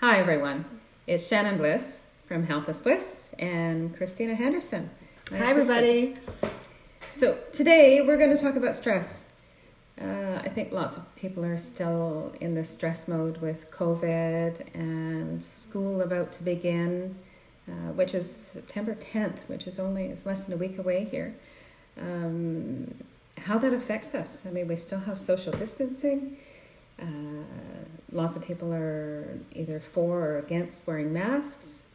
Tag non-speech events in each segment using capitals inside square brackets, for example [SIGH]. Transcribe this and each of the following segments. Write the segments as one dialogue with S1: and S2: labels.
S1: Hi, everyone. It's Shannon Bliss from Health is Bliss and Christina Henderson.
S2: Hi,
S1: assistant.
S2: everybody.
S1: So, today we're going to talk about stress. Uh, I think lots of people are still in the stress mode with COVID and school about to begin, uh, which is September 10th, which is only it's less than a week away here. Um, how that affects us. I mean, we still have social distancing. Uh, lots of people are either for or against wearing masks.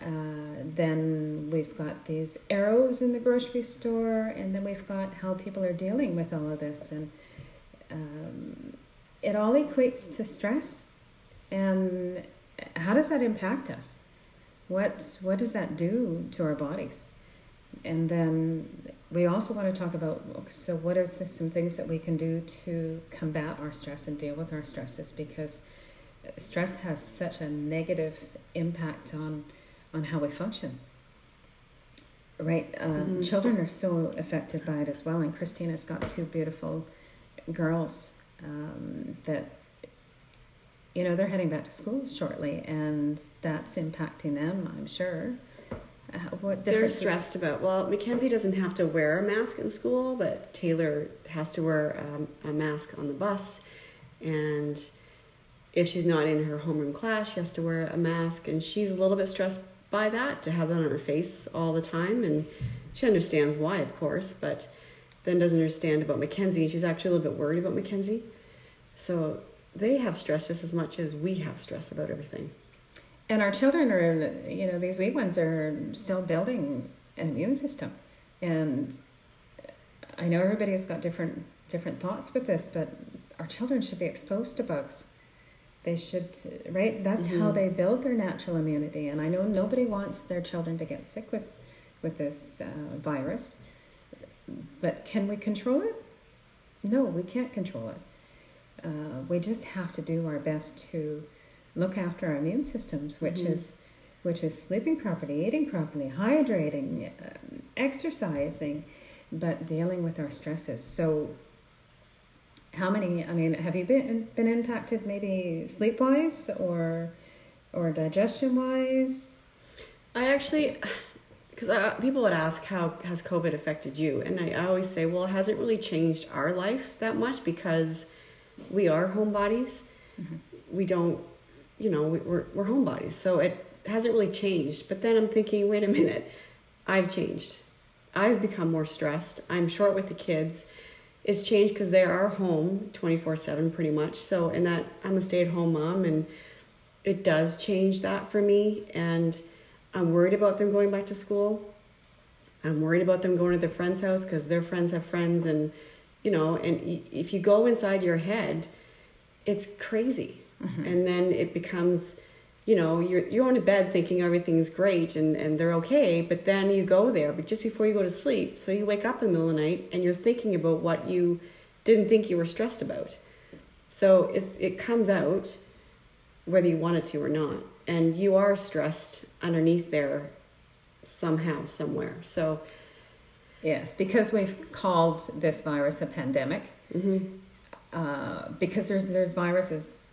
S1: Uh, then we've got these arrows in the grocery store, and then we've got how people are dealing with all of this, and um, it all equates to stress. And how does that impact us? What what does that do to our bodies? And then we also want to talk about so what are the, some things that we can do to combat our stress and deal with our stresses because stress has such a negative impact on on how we function. Right, uh,
S2: Mhm.
S1: children are so affected by it as well. And Christina's got two beautiful girls um, that you know they're heading back to school shortly, and that's impacting them. I'm sure. Uh, what
S2: They're
S1: is-
S2: stressed about. Well, Mackenzie doesn't have to wear a mask in school, but Taylor has to wear um, a mask on the bus, and if she's not in her homeroom class, she has to wear a mask, and she's a little bit stressed by that to have that on her face all the time, and she understands why, of course, but then doesn't understand about Mackenzie, and she's actually a little bit worried about Mackenzie. So they have stress just as much as we have stress about everything.
S1: And our children are, you know, these wee ones are still building an immune system. And I know everybody's got different different thoughts with this, but our children should be exposed to bugs. They should, right? That's how
S2: Mhm.
S1: they build their natural immunity. And I know nobody wants their children to get sick with with this uh, virus. But can we control it? No, we can't control it. Uh, we just have to do our best to look after our immune systems, which
S2: Mhm.
S1: is which is sleeping properly, eating properly, hydrating, um, exercising, but dealing with our stresses. So, how many? I mean, have you been been impacted maybe sleep wise or or digestion wise?
S2: I actually, because uh, people would ask how has COVID affected you, and I, I always say, well, it hasn't really changed our life that much because we are homebodies.
S1: Mhm.
S2: We don't, you know, we, we're we're homebodies, so it hasn't really changed. But then I'm thinking, wait a minute, I've changed. I've become more stressed. I'm short with the kids. It's changed because they are home 24 7 pretty much. So, and that I'm a stay at home mom, and it does change that for me. And I'm worried about them going back to school. I'm worried about them going to their friend's house because their friends have friends, and you know, and if you go inside your head, it's crazy, and then it becomes, you know, you're you're on to bed thinking everything's great and and they're okay, but then you go there, but just before you go to sleep, so you wake up in the middle of the night and you're thinking about what you didn't think you were stressed about. So it's it comes out whether you want it to or not. And you are stressed underneath there somehow, somewhere. So,
S1: Yes, because we've called this virus a pandemic.
S2: mhm.
S1: uh, because there's there's viruses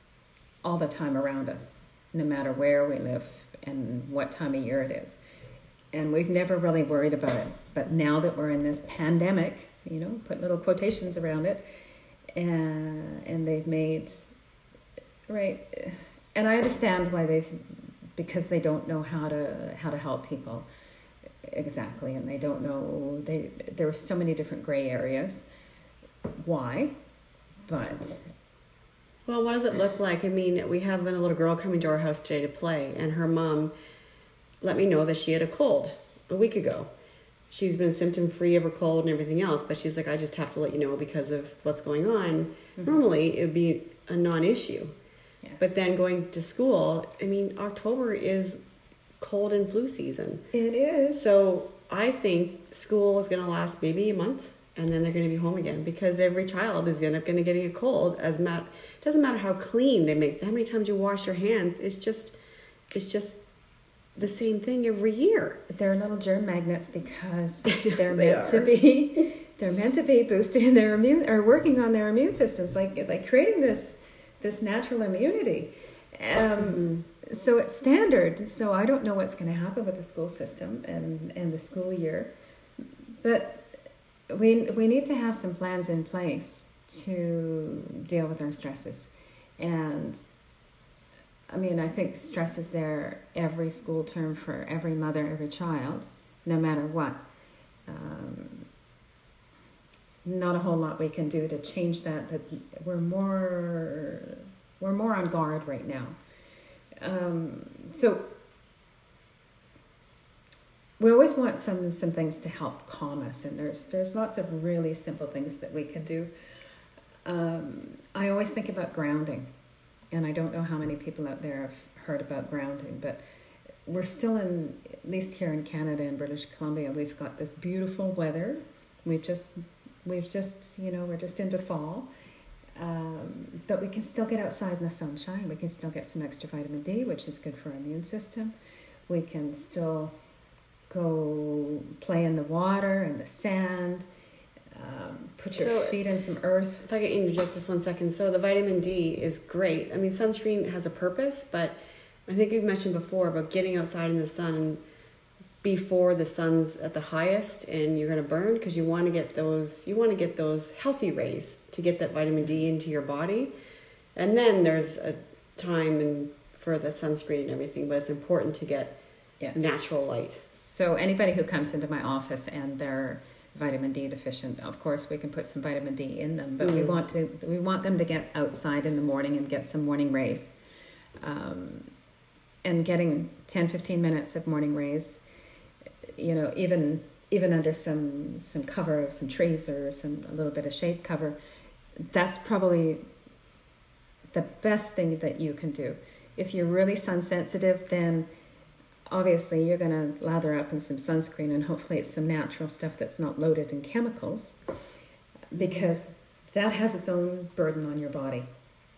S1: all the time around us, no matter where we live and what time of year it is, and we've never really worried about it. But now that we're in this pandemic, you know, put little quotations around it, and and they've made right, and I understand why they've because they don't know how to how to help people exactly, and they don't know they there are so many different gray areas. Why? But
S2: well, what does it look like? I mean, we have a little girl coming to our house today to play, and her mom let me know that she had a cold a week ago. She's been symptom free of her cold and everything else, but she's like, I just have to let you know because of what's going on. Mm-hmm. Normally, it would be a non issue.
S1: yes.
S2: But then going to school, I mean, October is cold and flu season.
S1: it is
S2: So I think school is going to last maybe a month, and then they're going to be home again because every child is going to going to getting a cold. As mat, doesn't matter how clean they make, how many times you wash your hands. It's just, it's just the same thing every year.
S1: they're little germ magnets because [LAUGHS] they're
S2: They
S1: meant to be they're meant to be boosting their immune or working on their immune systems like like creating this this natural immunity Um, So it's standard. So I don't know what's going to happen with the school system and, and the school year. But we, we need to have some plans in place to deal with our stresses. And I mean, I think stress is there every school term for every mother, every child, no matter what. Um, not a whole lot we can do to change that, but we're more we're more on guard right now. Um, so we always want some some things to help calm us, and there's there's lots of really simple things that we can do. Um, I always think about grounding, and I don't know how many people out there have heard about grounding, but we're still in at least here in Canada and British Columbia, we've got this beautiful weather. We've just we've just you know we're just into fall. Um, but we can still get outside in the sunshine. We can still get some extra vitamin D, which is good for our immune system. We can still go play in the water and the sand. Um, put your
S2: So-
S1: feet in some earth.
S2: If I could interject just one second. So the vitamin D is great. I mean, sunscreen has a purpose, but I think we've mentioned before about getting outside in the sun before the sun's at the highest and you're going to burn because you want to get those you want to get those healthy rays to get that vitamin D into your body. And then there's a time and for the sunscreen and everything, but it's important to get
S1: Yes.
S2: natural light.
S1: So anybody who comes into my office and they're vitamin D deficient, of course we can put some vitamin D in them, but we
S2: Mm.
S1: want to we want them to get outside in the morning and get some morning rays. Um, and getting 10 15 minutes of morning rays you know even even under some some cover of some trees or some a little bit of shade cover that's probably the best thing that you can do if you're really sun sensitive then obviously you're going to lather up in some sunscreen and hopefully it's some natural stuff that's not loaded in chemicals because that has its own burden on your body.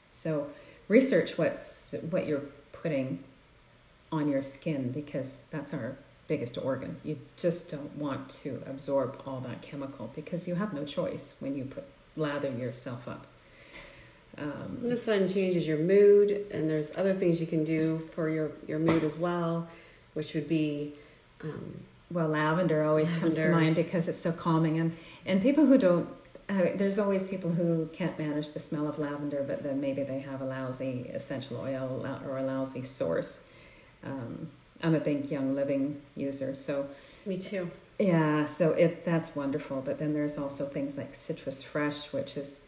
S1: So research what's what you're putting on your skin because that's our biggest organ. You just don't want to absorb all that chemical because you have no choice when you put lather yourself up. Um,
S2: The sun changes your mood, and there's other things you can do for your, your mood as well, which would be um,
S1: Well, lavender always comes to mind because it's so calming, and and people who don't. Uh, there's always people who can't manage the smell of lavender, but then maybe they have a lousy essential oil or a lousy source. Um, I'm a big Young Living user, so
S2: me too.
S1: yeah, so it that's wonderful. But then there's also things like Citrus Fresh, which is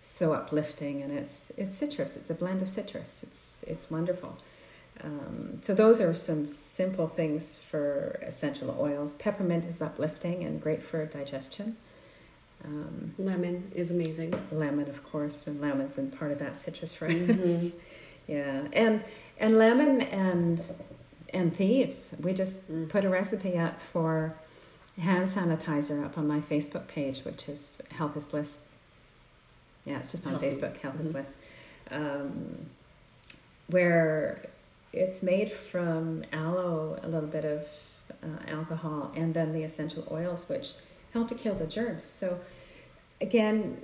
S1: so uplifting, and it's it's citrus. It's a blend of citrus. It's it's wonderful. Um, so those are some simple things for essential oils. Peppermint is uplifting and great for digestion. Um,
S2: Lemon is amazing.
S1: lemon, of course, and lemon's in part of that citrus [LAUGHS] fresh.
S2: Mhm.
S1: yeah, and and lemon and and thieves. We just
S2: Mm.
S1: put a recipe up for hand sanitizer up on my Facebook page, which is Health is Bliss. Yeah, it's just on
S2: Health is-
S1: Facebook, Health is
S2: Mhm.
S1: Bliss, um, where it's made from aloe, a little bit of uh, alcohol, and then the essential oils, which help to kill the germs. So, again,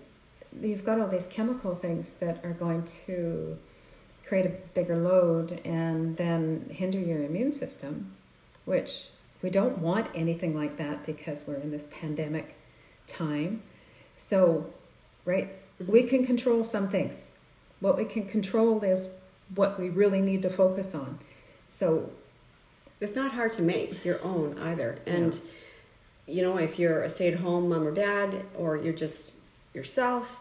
S1: you've got all these chemical things that are going to create a bigger load and then hinder your immune system, which we don't want anything like that because we're in this pandemic time. So, right, we can control some things. What we can control is what we really need to focus on. So,
S2: It's not hard to make your own either. And, you know, if you're a stay at home mom or dad, or you're just yourself,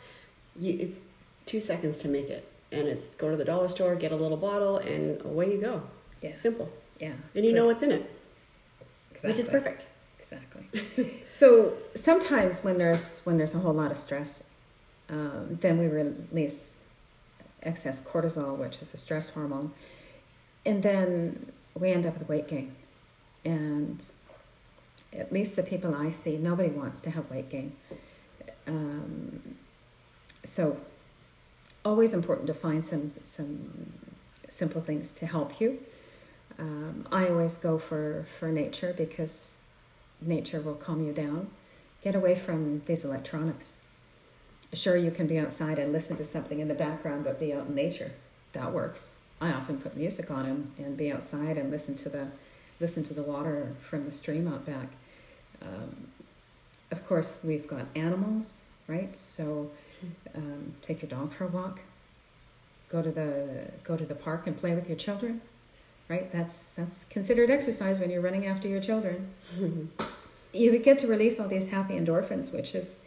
S2: you, it's two seconds to make it. And it's go to the dollar store, get a little bottle, and away you go.
S1: yeah,
S2: Simple.
S1: yeah.
S2: And you know what's in it, which is perfect.
S1: Exactly. [LAUGHS] so sometimes when there's when there's a whole lot of stress, um, then we release excess cortisol, which is a stress hormone, and then we end up with weight gain. And at least the people I see, nobody wants to have weight gain. Um, so always important to find some some simple things to help you. Um, I always go for, for nature because nature will calm you down. Get away from these electronics. Sure, you can be outside and listen to something in the background, but be out in nature. That works. I often put music on and, and be outside and listen to the listen to the water from the stream out back. Um, of course, we've got animals, right? So um, take your dog for a walk. Go to the go to the park and play with your children, right? That's that's considered exercise when you're running after your children. [LAUGHS] you get to release all these happy endorphins, which is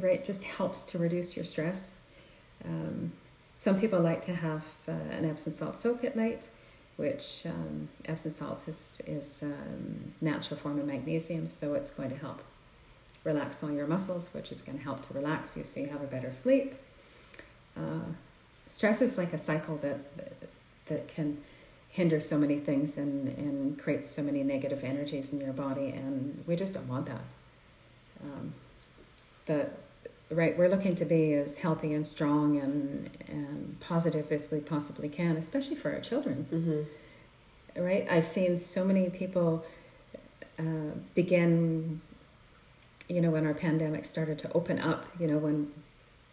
S1: right just helps to reduce your stress. Um, some people like to have uh, an Epsom salt soak at night, which um, Epsom salts is is um, natural form of magnesium, so it's going to help relax all your muscles, which is going to help to relax you so you have a better sleep. Uh, stress is like a cycle that that can hinder so many things and, and create so many negative energies in your body, and we just don't want that. Um, the right we're looking to be as healthy and strong and and positive as we possibly can, especially for our children. Mm-hmm. Right, I've seen so many people uh, begin you know, when our pandemic started to open up, you know, when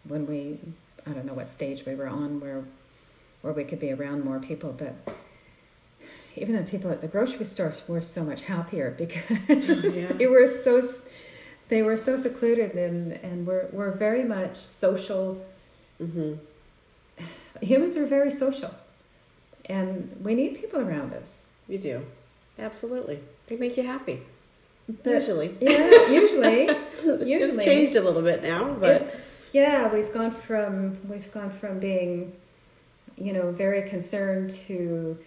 S1: when we I don't know what stage we were on where where we could be around more people, but even the people at the grocery stores were so much happier [LAUGHS] because yeah. they were so they were so secluded and and we're we're very much social. Mm-hmm. Humans are very social, and we need people around us.
S2: You do, absolutely. They make you happy. But, usually. [LAUGHS]
S1: Yeah, usually. [LAUGHS] usually.
S2: It's changed a little bit now, but it's,
S1: yeah, we've gone from we've gone from being, you know, very concerned to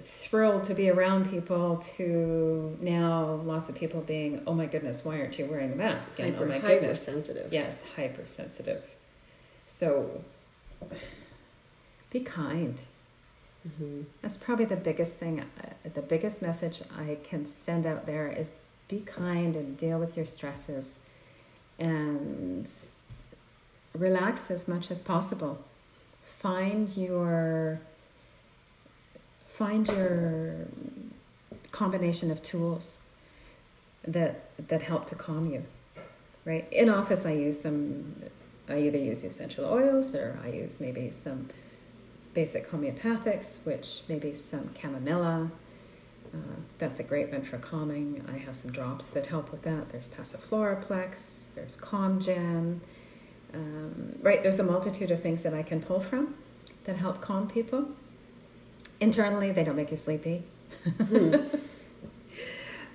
S1: thrilled to be around people to now lots of people being, oh my goodness, why aren't you wearing a mask?
S2: And hyper,
S1: oh my
S2: goodness, sensitive.
S1: Yes, hypersensitive. So be kind. Mm-hmm. That's probably the biggest thing. Uh, the biggest message I can send out there is be kind and deal with your stresses and relax as much as possible. Find your find your combination of tools that that help to calm you. Right? In office I use some I either use essential oils or I use maybe some basic homeopathics, which maybe some chamomilla. Uh, that's a great one for calming. I have some drops that help with that. There's Passifloraplex, there's CalmGen. Um, right, there's a multitude of things that I can pull from that help calm people. Internally, they don't make you sleepy.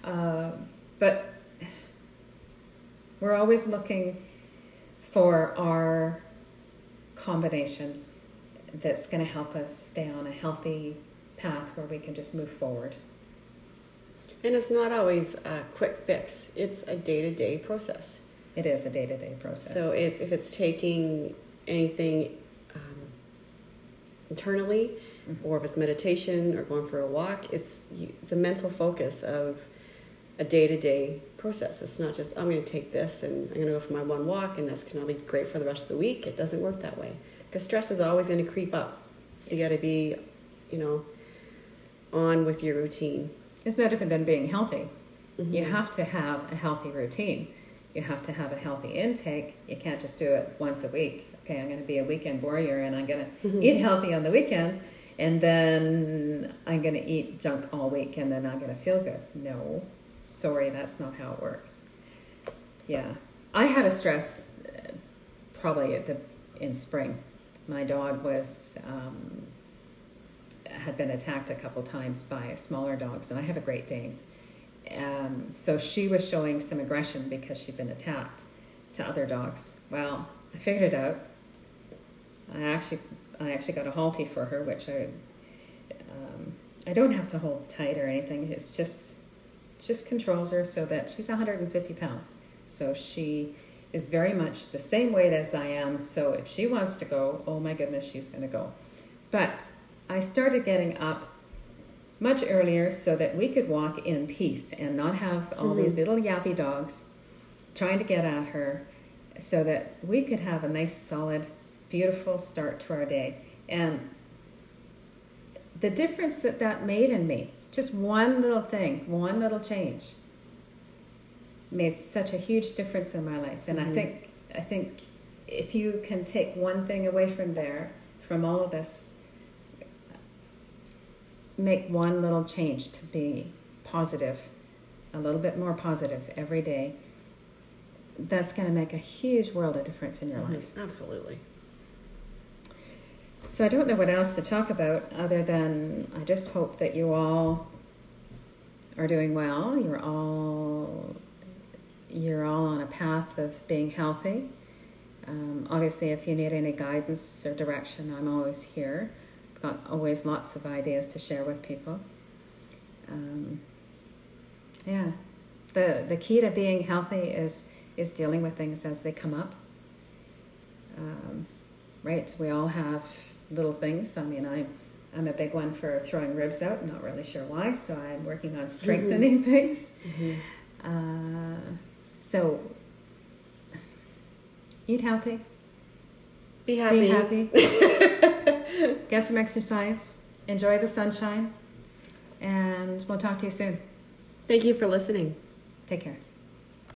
S1: Uh, [LAUGHS] but we're always looking for our combination that's going to help us stay on a healthy path where we can just move forward.
S2: And it's not always a quick fix, it's a day to day process.
S1: It is a day to day process.
S2: So if, if it's taking anything um, internally. Or if it's meditation or going for a walk, it's, it's a mental focus of a day to day process. It's not just, I'm going to take this and I'm going to go for my one walk and that's going to be great for the rest of the week. It doesn't work that way because stress is always going to creep up. So you got to be, you know, on with your routine.
S1: It's no different than being healthy. Mm-hmm. You have to have a healthy routine. You have to have a healthy intake. You can't just do it once a week. Okay, I'm going to be a weekend warrior and I'm going to mm-hmm. eat healthy on the weekend and then I'm going to eat junk all week and then I'm going to feel good. No, sorry, that's not how it works. Yeah. I had a stress uh, probably at the in spring my dog was um, had been attacked a couple times by smaller dogs, and I have a Great Dane. Um, so she was showing some aggression because she'd been attacked to other dogs. Well, I figured it out. I actually, I actually got a Halti for her, which I, um, I don't have to hold tight or anything. It's just, just controls her so that she's 150 pounds. So she is very much the same weight as I am. So if she wants to go, oh my goodness, she's going to go. But I started getting up much earlier so that we could walk in peace and not have all mm-hmm. these little yappy dogs trying to get at her so that we could have a nice, solid, beautiful start to our day. And the difference that that made in me, just one little thing, one little change, made such a huge difference in my life. And mm-hmm. I think I think if you can take one thing away from there, from all of this, make one little change to be positive, a little bit more positive every day, that's going to make a huge world of difference in your
S2: Mhm.
S1: life.
S2: Absolutely.
S1: So I don't know what else to talk about other than I just hope that you all are doing well. You're all you're all on a path of being healthy. Um, obviously, if you need any guidance or direction, I'm always here. I've got always lots of ideas to share with people. Um, yeah, the the key to being healthy is is dealing with things as they come up. Um, right, we all have little things. I mean, I I'm a big one for throwing ribs out. Not really sure why, so I'm working on strengthening [LAUGHS] things. Uh, so, eat healthy,
S2: Be happy.
S1: be happy, [LAUGHS] [LAUGHS] get some exercise, enjoy the sunshine, and we'll talk to you soon.
S2: Thank you for listening.
S1: Take care.